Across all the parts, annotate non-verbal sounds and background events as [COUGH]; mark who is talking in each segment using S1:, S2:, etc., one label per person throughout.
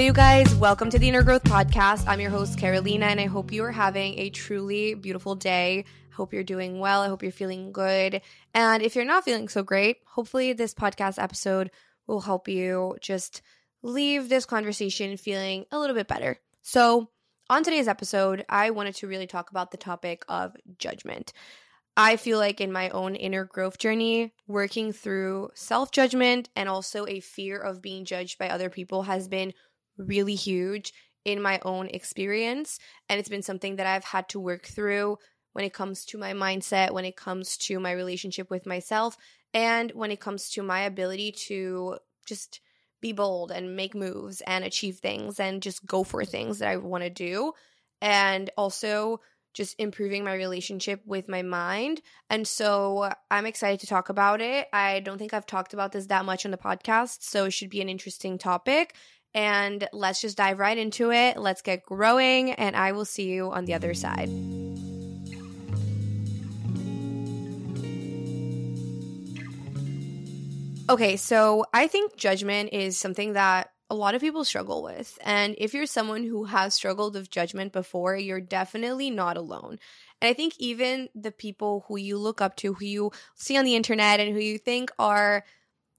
S1: You guys. Welcome to the Inner Growth Podcast. I'm your host, Carolina, and I hope you are having a truly beautiful day. I hope you're doing well. I hope you're feeling good. And if you're not feeling so great, hopefully this podcast episode will help you just leave this conversation feeling a little bit better. So, on today's episode, I wanted to really talk about the topic of judgment. I feel like in my own inner growth journey, working through self judgment and also a fear of being judged by other people has been really huge in my own experience. And it's been something that I've had to work through when it comes to my mindset, when it comes to my relationship with myself, and when it comes to my ability to just be bold and make moves and achieve things and just go for things that I want to do. And also, just improving my relationship with my mind. And so I'm excited to talk about it. I don't think I've talked about this that much on the podcast, so it should be an interesting topic. And let's just dive right into it. Let's get growing, and I will see you on the other side. Okay, so I think judgment is something that a lot of people struggle with. And if you're someone who has struggled with judgment before, you're definitely not alone. And I think even the people who you look up to, who you see on the internet and who you think are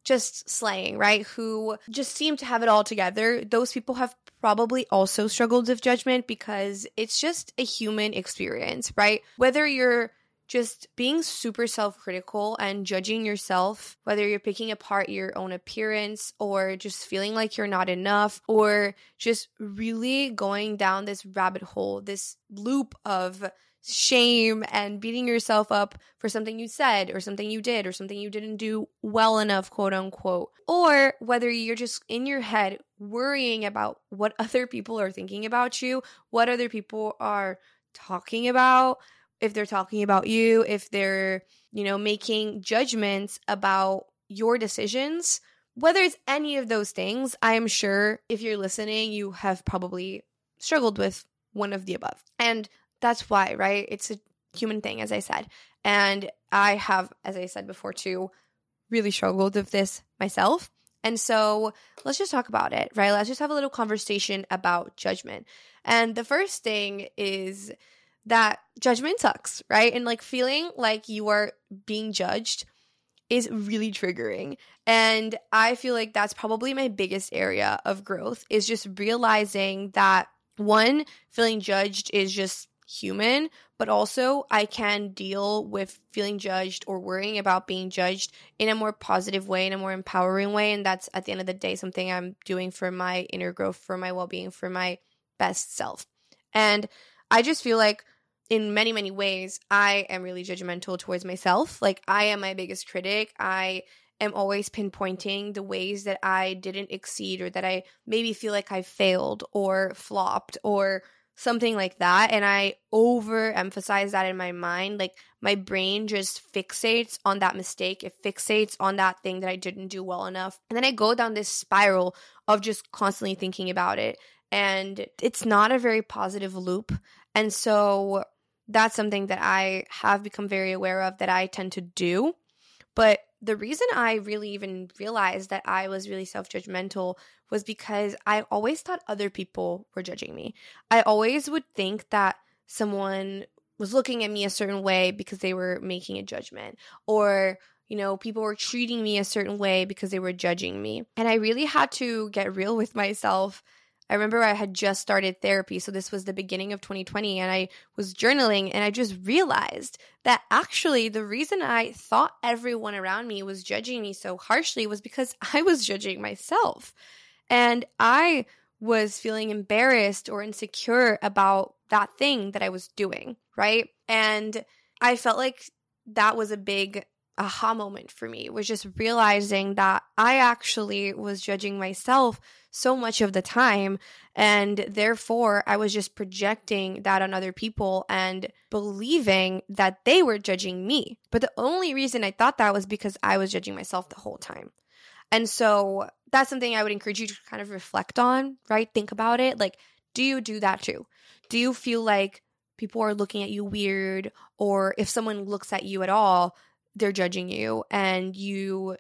S1: just slaying, right? Who just seem to have it all together, those people have probably also struggled with judgment because it's just a human experience, right? Whether you're just being super self critical and judging yourself, whether you're picking apart your own appearance or just feeling like you're not enough, or just really going down this rabbit hole, this loop of shame and beating yourself up for something you said or something you did or something you didn't do well enough, quote unquote. Or whether you're just in your head worrying about what other people are thinking about you, what other people are talking about if they're talking about you, if they're, you know, making judgments about your decisions, whether it's any of those things, I am sure if you're listening, you have probably struggled with one of the above. And that's why, right? It's a human thing, as I said. And I have, as I said before, too, really struggled with this myself. And so let's just talk about it, right? Let's just have a little conversation about judgment. And the first thing is that judgment sucks, right? And like feeling like you are being judged is really triggering. And I feel like that's probably my biggest area of growth is just realizing that one, feeling judged is just human, but also I can deal with feeling judged or worrying about being judged in a more positive way, in a more empowering way. And that's at the end of the day something I'm doing for my inner growth, for my well being, for my best self. And I just feel like in many, many ways, I am really judgmental towards myself. Like, I am my biggest critic. I am always pinpointing the ways that I didn't exceed or that I maybe feel like I failed or flopped or something like that. And I overemphasize that in my mind. Like, my brain just fixates on that mistake, it fixates on that thing that I didn't do well enough. And then I go down this spiral of just constantly thinking about it. And it's not a very positive loop. And so that's something that I have become very aware of that I tend to do. But the reason I really even realized that I was really self judgmental was because I always thought other people were judging me. I always would think that someone was looking at me a certain way because they were making a judgment, or, you know, people were treating me a certain way because they were judging me. And I really had to get real with myself I remember I had just started therapy. So this was the beginning of 2020 and I was journaling and I just realized that actually the reason I thought everyone around me was judging me so harshly was because [LAUGHS] I was judging myself. And I was feeling embarrassed or insecure about that thing that I was doing, right? And I felt like that was a big aha moment for me was just realizing that I actually was judging myself so much of the time. And therefore, I was just projecting that on other people and believing that they were judging me. But the only reason I thought that was because I was judging myself the whole time. And so that's something I would encourage you to kind of reflect on, right? Think about it. Like, do you do that too? Do you feel like people are looking at you weird, or if someone looks at you at all, they're judging you, and you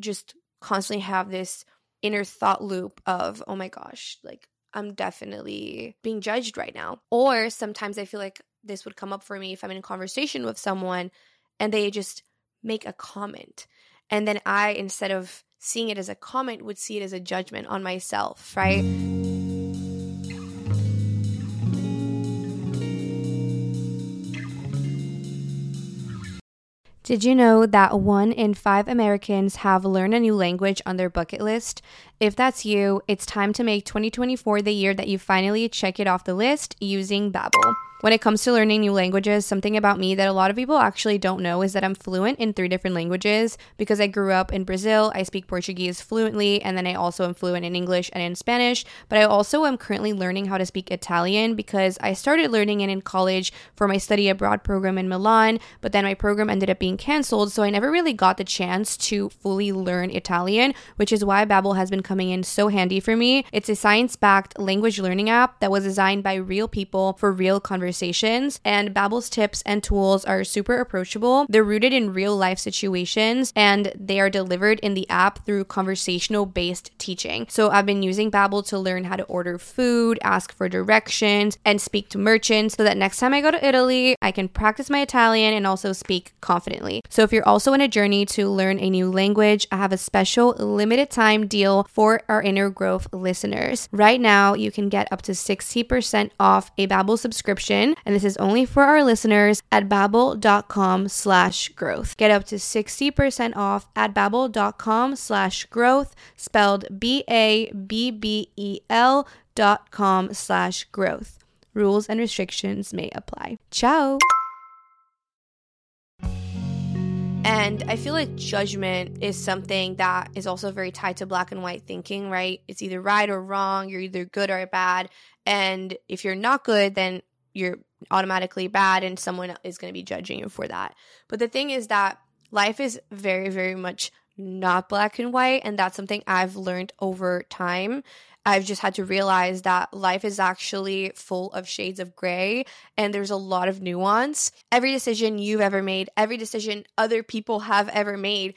S1: just constantly have this inner thought loop of, oh my gosh, like I'm definitely being judged right now. Or sometimes I feel like this would come up for me if I'm in a conversation with someone and they just make a comment. And then I, instead of seeing it as a comment, would see it as a judgment on myself, right? Did you know that one in five Americans have learned a new language on their bucket list? If that's you, it's time to make 2024 the year that you finally check it off the list using Babbel. When it comes to learning new languages, something about me that a lot of people actually don't know is that I'm fluent in three different languages because I grew up in Brazil. I speak Portuguese fluently, and then I also am fluent in English and in Spanish. But I also am currently learning how to speak Italian because I started learning it in college for my study abroad program in Milan, but then my program ended up being canceled, so I never really got the chance to fully learn Italian, which is why Babbel has been coming in so handy for me. It's a science-backed language learning app that was designed by real people for real conversations conversations, and Babbel's tips and tools are super approachable. They're rooted in real life situations, and they are delivered in the app through conversational based teaching. So I've been using Babbel to learn how to order food, ask for directions, and speak to merchants so that next time I go to Italy, I can practice my Italian and also speak confidently. So if you're also in a journey to learn a new language, I have a special limited time deal for our inner growth listeners. Right now, you can get up to 60% off a Babbel subscription and this is only for our listeners at babbel.com slash growth. Get up to 60% off at babbel.com slash growth, spelled B-A-B-B-E-L dot com slash growth. Rules and restrictions may apply. Ciao! And I feel like judgment is something that is also very tied to black and white thinking, right? It's either right or wrong, you're either good or bad. And if you're not good, then you're automatically bad and someone is going to be judging you for that. But the thing is that life is very, very much not black and white. And that's something I've learned over time. I've just had to realize that life is actually full of shades of gray and there's a lot of nuance. Every decision you've ever made, every decision other people have ever made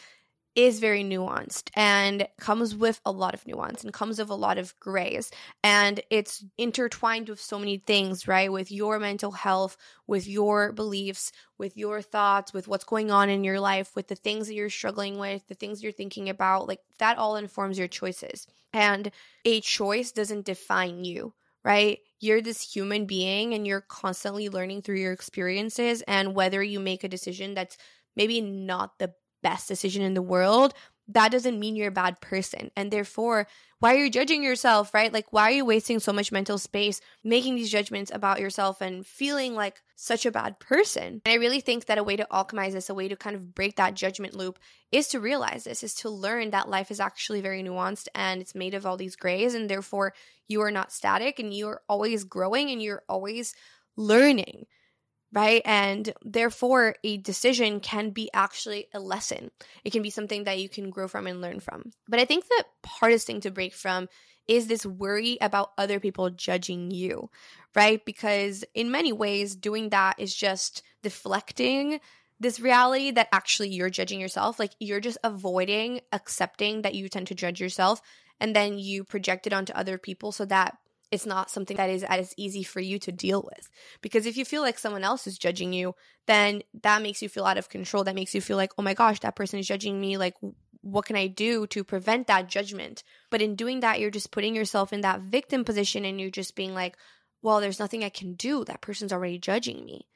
S1: is very nuanced and comes with a lot of nuance and comes with a lot of grays. And it's intertwined with so many things right? With your mental health with your beliefs with your thoughts with what's going on in your life with the things that you're struggling with the things you're thinking about like that all informs your choices. And a choice doesn't define you right? You're this human being and you're constantly learning through your experiences and whether you make a decision that's maybe not the best decision in the world, that doesn't mean you're a bad person. And therefore, why are you judging yourself, right? Like, why are you wasting so much mental space making these judgments about yourself and feeling like such a bad person? And I really think that a way to alchemize this, a way to kind of break that judgment loop, is to realize this, is to learn that life is actually very nuanced and it's made of all these grays. And therefore, you are not static and you're always growing and you're always learning right? And therefore, a decision can be actually a lesson. It can be something that you can grow from and learn from. But I think the hardest thing to break from is this worry about other people judging you, right? Because in many ways, doing that is just deflecting this reality that actually you're judging yourself. Like you're just avoiding accepting that you tend to judge yourself and then you project it onto other people so that it's not something that is as easy for you to deal with. Because if you feel like someone else is judging you, then that makes you feel out of control. That makes you feel like, oh my gosh, that person is judging me. Like, what can I do to prevent that judgment? But in doing that, you're just putting yourself in that victim position and you're just being like, well, there's nothing I can do. That person's already judging me.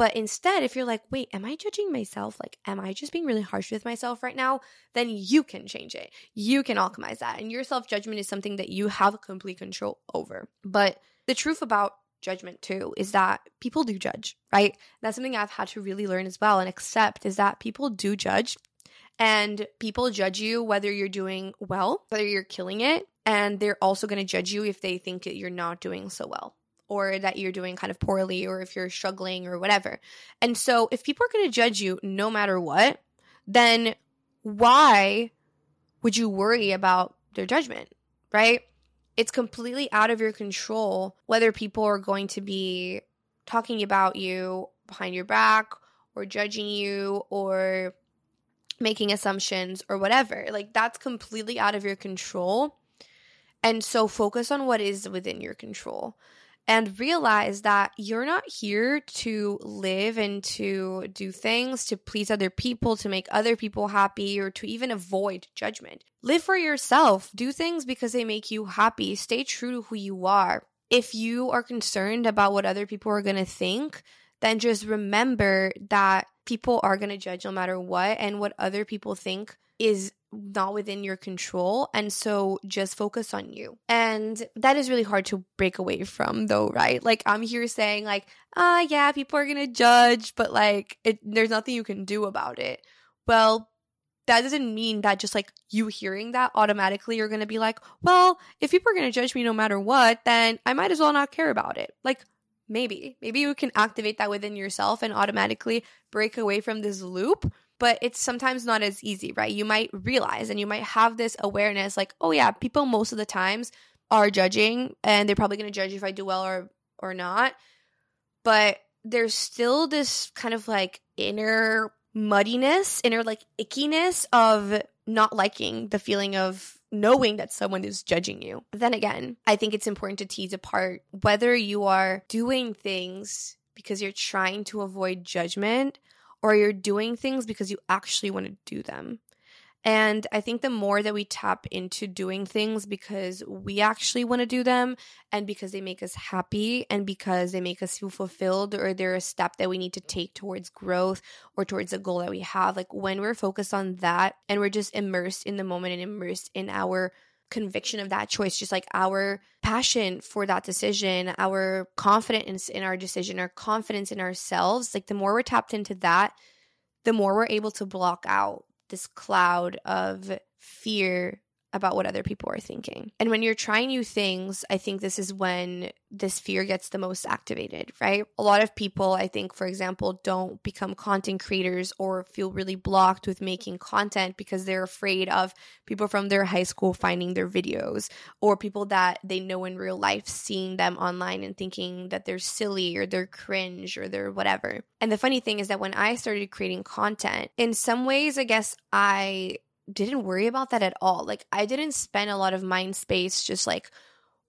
S1: But instead, if you're like, wait, am I judging myself? Like, am I just being really harsh with myself right now? Then you can change it. You can alchemize that. And your self judgment is something that you have complete control over. But the truth about judgment too is that people do judge, right? That's something I've had to really learn as well and accept is that people do judge and people judge you whether you're doing well, whether you're killing it, and they're also going to judge you if they think that you're not doing so well or that you're doing kind of poorly or if you're struggling or whatever. And so if people are going to judge you no matter what, then why would you worry about their judgment, right? It's completely out of your control whether people are going to be talking about you behind your back or judging you or making assumptions or whatever. Like that's completely out of your control. And so focus on what is within your control and realize that you're not here to live and to do things to please other people, to make other people happy, or to even avoid judgment. Live for yourself. Do things because they make you happy. Stay true to who you are. If you are concerned about what other people are going to think, then just remember that people are going to judge no matter what, and what other people think is not within your control. And so just focus on you. And that is really hard to break away from, though, right? Like, I'm here saying, like, ah, yeah, people are going to judge, but like, it, there's nothing you can do about it. Well, that doesn't mean that just like you hearing that automatically you're going to be like, well, if people are going to judge me no matter what, then I might as well not care about it. Like, maybe, maybe you can activate that within yourself and automatically break away from this loop but it's sometimes not as easy, right? You might realize and you might have this awareness like, oh yeah, people most of the times are judging and they're probably going to judge if I do well or or not. But there's still this kind of like inner muddiness, inner like ickiness of not liking the feeling of knowing that someone is judging you. But then again, I think it's important to tease apart whether you are doing things because you're trying to avoid judgment or you're doing things because you actually want to do them. And I think the more that we tap into doing things because we actually want to do them and because they make us happy and because they make us feel fulfilled or they're a step that we need to take towards growth or towards a goal that we have, like when we're focused on that and we're just immersed in the moment and immersed in our conviction of that choice, just like our passion for that decision, our confidence in our decision, our confidence in ourselves, like the more we're tapped into that, the more we're able to block out this cloud of fear about what other people are thinking. And when you're trying new things, I think this is when this fear gets the most activated, right? A lot of people, I think, for example, don't become content creators or feel really blocked with making content because they're afraid of people from their high school finding their videos or people that they know in real life seeing them online and thinking that they're silly or they're cringe or they're whatever. And the funny thing is that when I started creating content, in some ways, I guess I didn't worry about that at all. Like I didn't spend a lot of mind space just like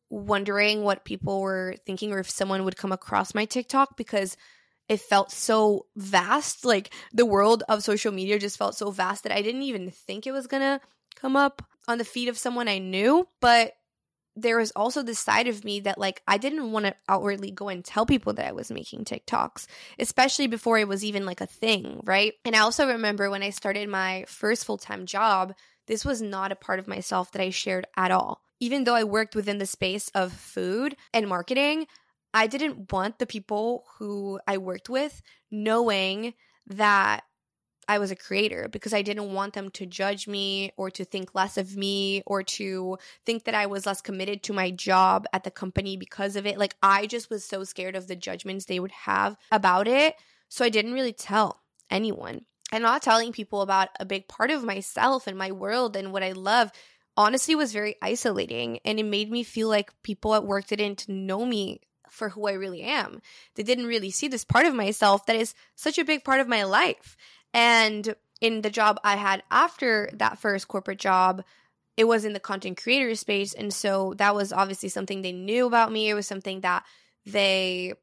S1: wondering what people were thinking or if someone would come across my TikTok because it felt so vast. Like the world of social media just felt so vast that I didn't even think it was going to come up on the feed of someone I knew. But there was also this side of me that like I didn't want to outwardly go and tell people that I was making TikToks, especially before it was even like a thing, right? And I also remember when I started my first full-time job, this was not a part of myself that I shared at all. Even though I worked within the space of food and marketing, I didn't want the people who I worked with knowing that I was a creator because I didn't want them to judge me or to think less of me or to think that I was less committed to my job at the company because of it. Like, I just was so scared of the judgments they would have about it. So I didn't really tell anyone. And not telling people about a big part of myself and my world and what I love honestly was very isolating. And it made me feel like people at work didn't know me for who I really am. They didn't really see this part of myself that is such a big part of my life. And in the job I had after that first corporate job, it was in the content creator space. And so that was obviously something they knew about me. It was something that they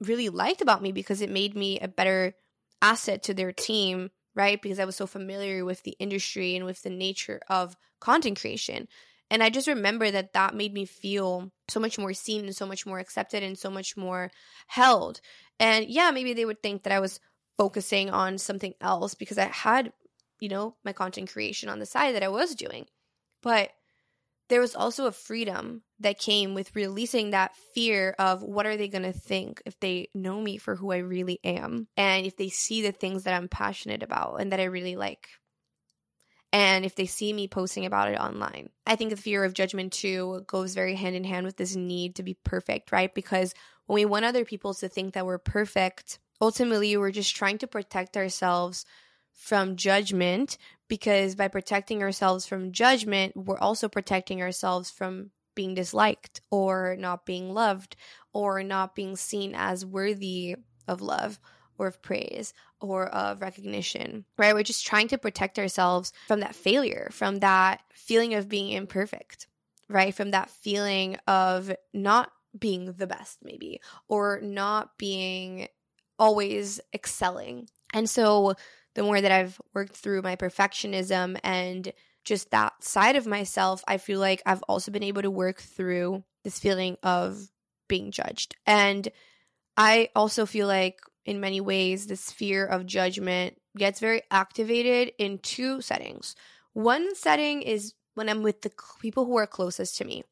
S1: really liked about me because it made me a better asset to their team, right? Because I was so familiar with the industry and with the nature of content creation. And I just remember that that made me feel so much more seen and so much more accepted and so much more held. And yeah, maybe they would think that I was focusing on something else because I had, you know, my content creation on the side that I was doing. But there was also a freedom that came with releasing that fear of what are they going to think if they know me for who I really am and if they see the things that I'm passionate about and that I really like and if they see me posting about it online. I think the fear of judgment too goes very hand in hand with this need to be perfect, right? Because when we want other people to think that we're perfect, ultimately we're just trying to protect ourselves from judgment because by protecting ourselves from judgment, we're also protecting ourselves from being disliked or not being loved or not being seen as worthy of love or of praise or of recognition, right? We're just trying to protect ourselves from that failure, from that feeling of being imperfect, right? From that feeling of not being the best, maybe, or not being always excelling. And so the more that I've worked through my perfectionism and just that side of myself, I feel like I've also been able to work through this feeling of being judged. And I also feel like in many ways, this fear of judgment gets very activated in two settings. One setting is when I'm with the people who are closest to me,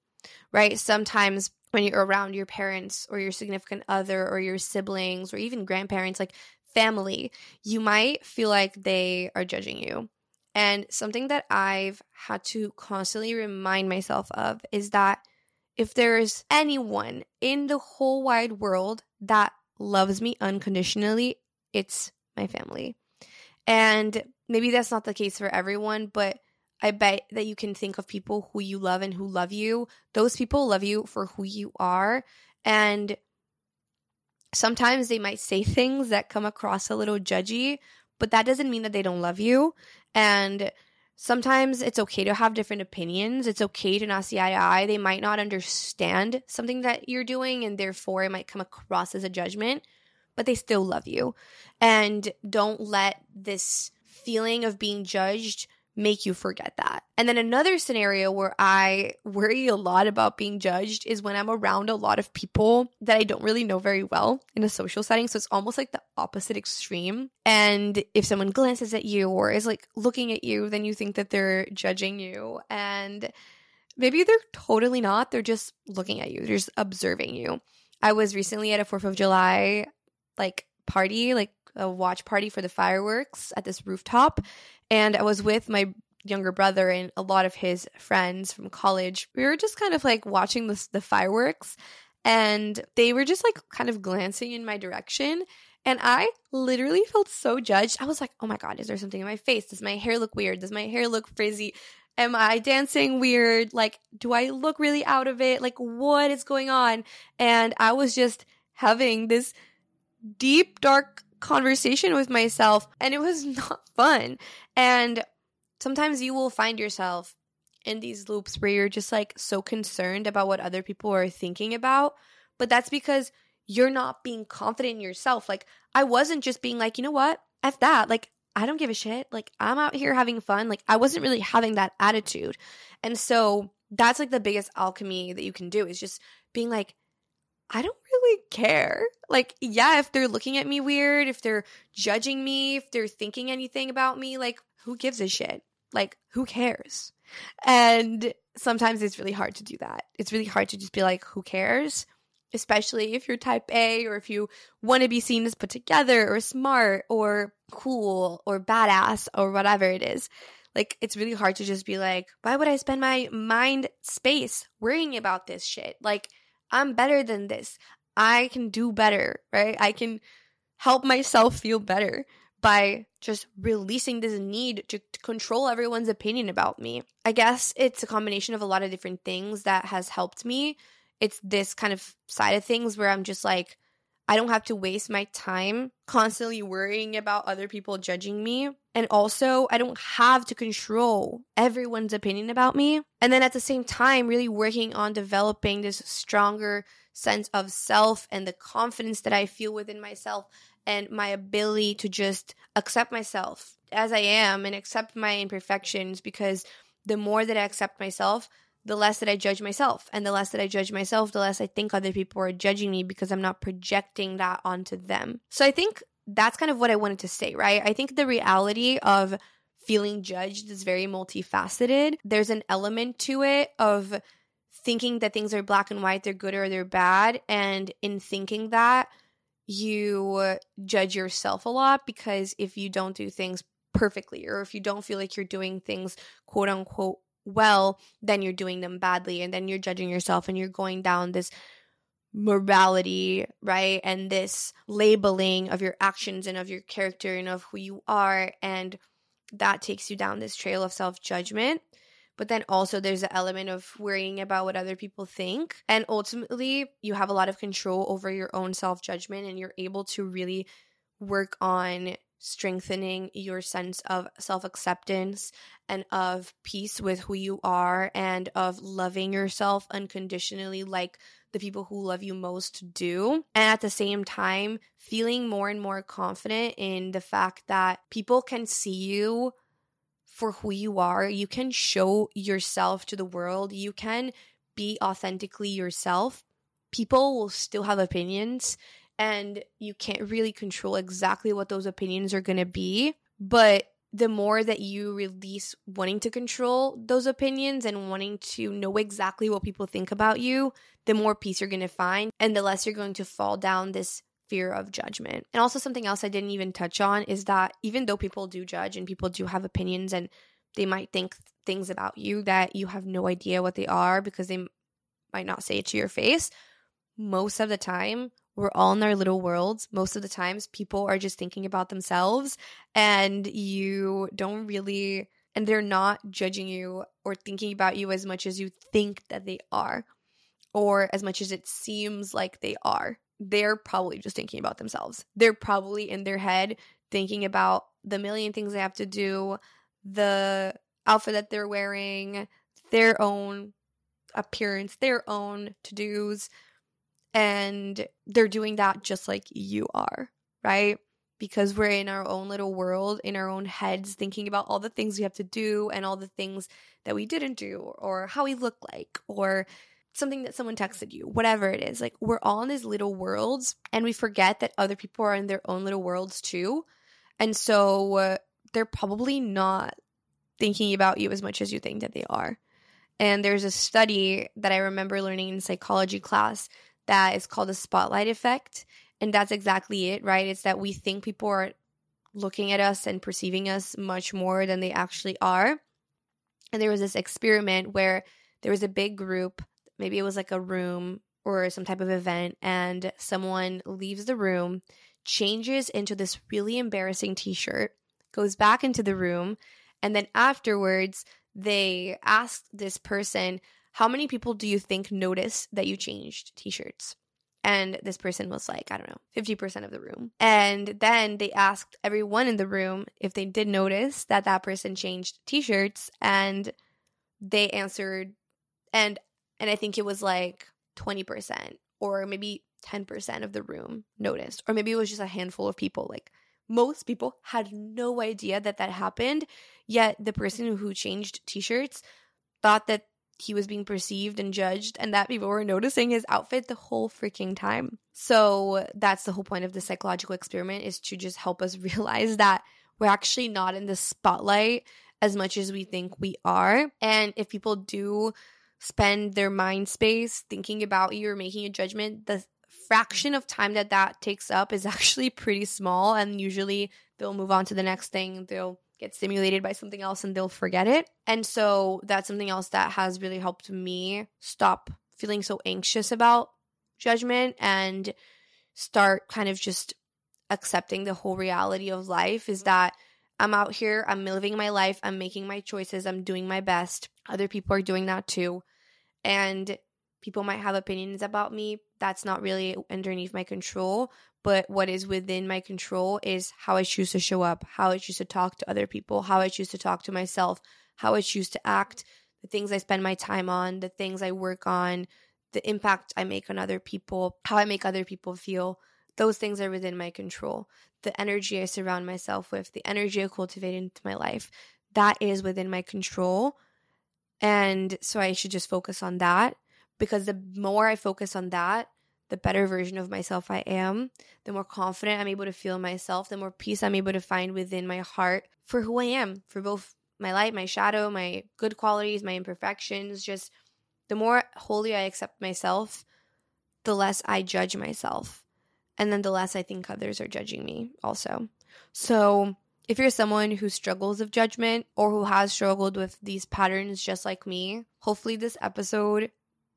S1: right? Sometimes when you're around your parents or your significant other or your siblings or even grandparents, like family, you might feel like they are judging you. And something that I've had to constantly remind myself of is that if there is anyone in the whole wide world that loves me unconditionally, it's my family. And maybe that's not the case for everyone, but I bet that you can think of people who you love and who love you. Those people love you for who you are. And sometimes they might say things that come across a little judgy, but that doesn't mean that they don't love you. And sometimes it's okay to have different opinions. It's okay to not see eye to eye. They might not understand something that you're doing, and therefore it might come across as a judgment, but they still love you. And don't let this feeling of being judged make you forget that. And then another scenario where I worry a lot about being judged is when I'm around a lot of people that I don't really know very well in a social setting. So it's almost like the opposite extreme. And if someone glances at you or is like looking at you, then you think that they're judging you. And maybe they're totally not. They're just looking at you, they're just observing you. I was recently at a 4th of July like party, like a watch party for the fireworks at this rooftop and I was with my younger brother and a lot of his friends from college. We were just kind of like watching the the fireworks and they were just like kind of glancing in my direction and I literally felt so judged. I was like, "Oh my god, is there something in my face? Does my hair look weird? Does my hair look frizzy? Am I dancing weird? Like, do I look really out of it? Like, what is going on?" And I was just having this deep dark conversation with myself and it was [LAUGHS] not fun. And sometimes you will find yourself in these loops where you're just like so concerned about what other people are thinking about, but that's because you're not being confident in yourself. Like I wasn't just being like, you know what? F that. Like I don't give a shit. Like I'm out here having fun. Like I wasn't really having that attitude. And so that's like the biggest alchemy that you can do is just being like, I don't really care. Like, yeah, if they're looking at me weird, if they're judging me, if they're thinking anything about me, like, who gives a shit? Like, who cares? And sometimes it's really hard to do that. It's really hard to just be like, who cares? Especially if you're type A or if you want to be seen as put together or smart or cool or badass or whatever it is. Like, it's really hard to just be like, why would I spend my mind space worrying about this shit? Like, I'm better than this. I can do better, right? I can help myself feel better by just releasing this need to, to, control everyone's opinion about me. I guess it's a combination of a lot of different things that has helped me. It's this kind of side of things where I'm just like, I don't have to waste my time constantly worrying about other people judging me. And also, I don't have to control everyone's opinion about me. And then at the same time, really working on developing this stronger sense of self and the confidence that I feel within myself and my ability to just accept myself as I am and accept my imperfections because the more that I accept myself, the less that I judge myself. And the less that I judge myself, the less I think other people are judging me because I'm not projecting that onto them. So I think that's kind of what I wanted to say, right? I think the reality of feeling judged is very multifaceted. There's an element to it of thinking that things are black and white, they're good or they're bad. And in thinking that, you judge yourself a lot because if you don't do things perfectly or if you don't feel like you're doing things quote unquote well, then you're doing them badly and then you're judging yourself and you're going down this morality, right? And this labeling of your actions and of your character and of who you are. And that takes you down this trail of self judgment. But then also, there's the element of worrying about what other people think. And ultimately, you have a lot of control over your own self judgment and you're able to really work on strengthening your sense of self acceptance and of peace with who you are and of loving yourself unconditionally, like the people who love you most do. And at the same time, feeling more and more confident in the fact that people can see you for who you are. You can show yourself to the world. You can be authentically yourself. People will still have opinions and you can't really control exactly what those opinions are going to be. But the more that you release wanting to control those opinions and wanting to know exactly what people think about you, the more peace you're going to find and the less you're going to fall down this fear of judgment. And also, something else I didn't even touch on is that even though people do judge and people do have opinions and they might think things about you that you have no idea what they are because they might not say it to your face, most of the time, we're all in our little worlds. Most of the times, people are just thinking about themselves, and you don't really, and they're not judging you or thinking about you as much as you think that they are, or as much as it seems like they are. They're probably just thinking about themselves. They're probably in their head thinking about the million things they have to do, the outfit that they're wearing, their own appearance, their own to dos, and they're doing that just like you are, right? Because we're in our own little world, in our own heads, thinking about all the things we have to do and all the things that we didn't do, or how we look like, or something that someone texted you, whatever it is. Like, we're all in these little worlds, and we forget that other people are in their own little worlds too. And so uh, they're probably not thinking about you as much as you think that they are. And there's a study that I remember learning in psychology class that is called the spotlight effect. And that's exactly it, right? It's that we think people are looking at us and perceiving us much more than they actually are. And there was this experiment where there was a big group, maybe it was like a room or some type of event, and someone leaves the room, changes into this really embarrassing t shirt, goes back into the room, and then afterwards, they asked this person, how many people do you think noticed that you changed t-shirts? And this person was like, I don't know, 50% of the room. And then they asked everyone in the room if they did notice that that person changed t-shirts and they answered and and I think it was like 20% or maybe 10% of the room noticed or maybe it was just a handful of people like most people had no idea that that happened yet the person who changed t-shirts thought that he was being perceived and judged and that people were noticing his outfit the whole freaking time. So that's the whole point of the psychological experiment is to just help us [LAUGHS] realize that we're actually not in the spotlight as much as we think we are. And if people do spend their mind space thinking about you or making a judgment, the fraction of time that that takes up is [LAUGHS] actually pretty small and usually they'll move on to the next thing. They'll get stimulated by something else and they'll forget it. And so that's something else that has really helped me stop feeling so anxious about judgment and start kind of just accepting the whole reality of life is mm-hmm. that I'm out here, I'm living my life, I'm making my choices, I'm doing my best. Other people are doing that too. And people might have opinions about me. That's not really underneath my control. But what is within my control is how I choose to show up, how I choose to talk to other people, how I choose to talk to myself, how I choose to act, the things I spend my time on, the things I work on, the impact I make on other people, how I make other people feel. Those things are within my control. The energy I surround myself with, the energy I cultivate into my life, that is within my control. And so I should just focus on that because the more I focus on that, the better version of myself I am, the more confident I'm able to feel myself, the more peace I'm able to find within my heart for who I am, for both my light, my shadow, my good qualities, my imperfections. Just the more wholly I accept myself, the less I judge myself. And then the less I think others are judging me, also. So, if you're someone who struggles with judgment or who has struggled with these patterns just like me, hopefully this episode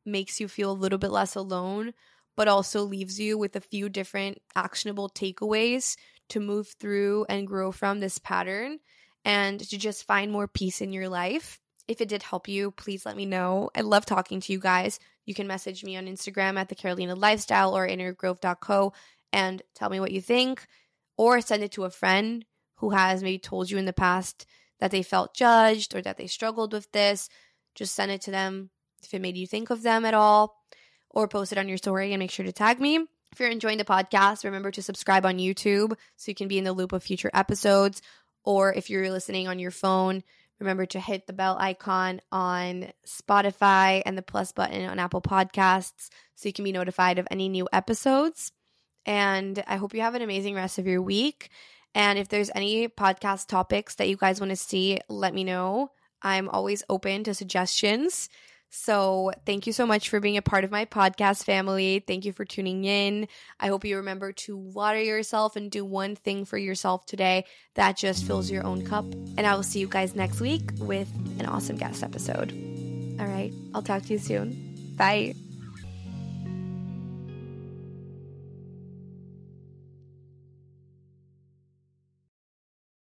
S1: makes you feel a little bit less alone, but also leaves you with a few different actionable takeaways to move through and grow from this pattern and to just find more peace in your life. If it did help you, please let me know. I love talking to you guys. You can message me on Instagram at the Carolina Lifestyle or innergrowth.co and tell me what you think, or send it to a friend who has maybe told you in the past that they felt judged or that they struggled with this. Just send it to them if it made you think of them at all, or post it on your story and make sure to tag me. If you're enjoying the podcast, remember to subscribe on YouTube so you can be in the loop of future episodes. Or if you're listening on your phone, remember to hit the bell icon on Spotify and the plus button on Apple Podcasts so you can be notified of any new episodes. And I hope you have an amazing rest of your week. And if there's any podcast topics that you guys want to see, let me know. I'm always open to suggestions. So, thank you so much for being a part of my podcast family. Thank you for tuning in. I hope you remember to water yourself and do one thing for yourself today that just fills your own cup. And I will see you guys next week with an awesome guest episode. All right, I'll talk to you soon. Bye.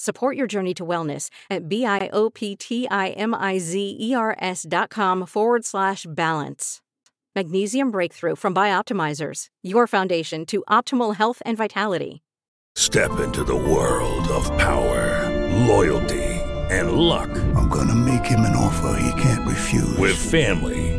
S2: Support your journey to wellness at B-I-O-P-T-I-M-I-Z-E-R-S dot com forward slash balance. Magnesium Breakthrough from Bioptimizers, your foundation to optimal health and vitality.
S3: Step into the world of power, loyalty, and luck.
S4: I'm gonna make him an offer he can't refuse.
S3: With family,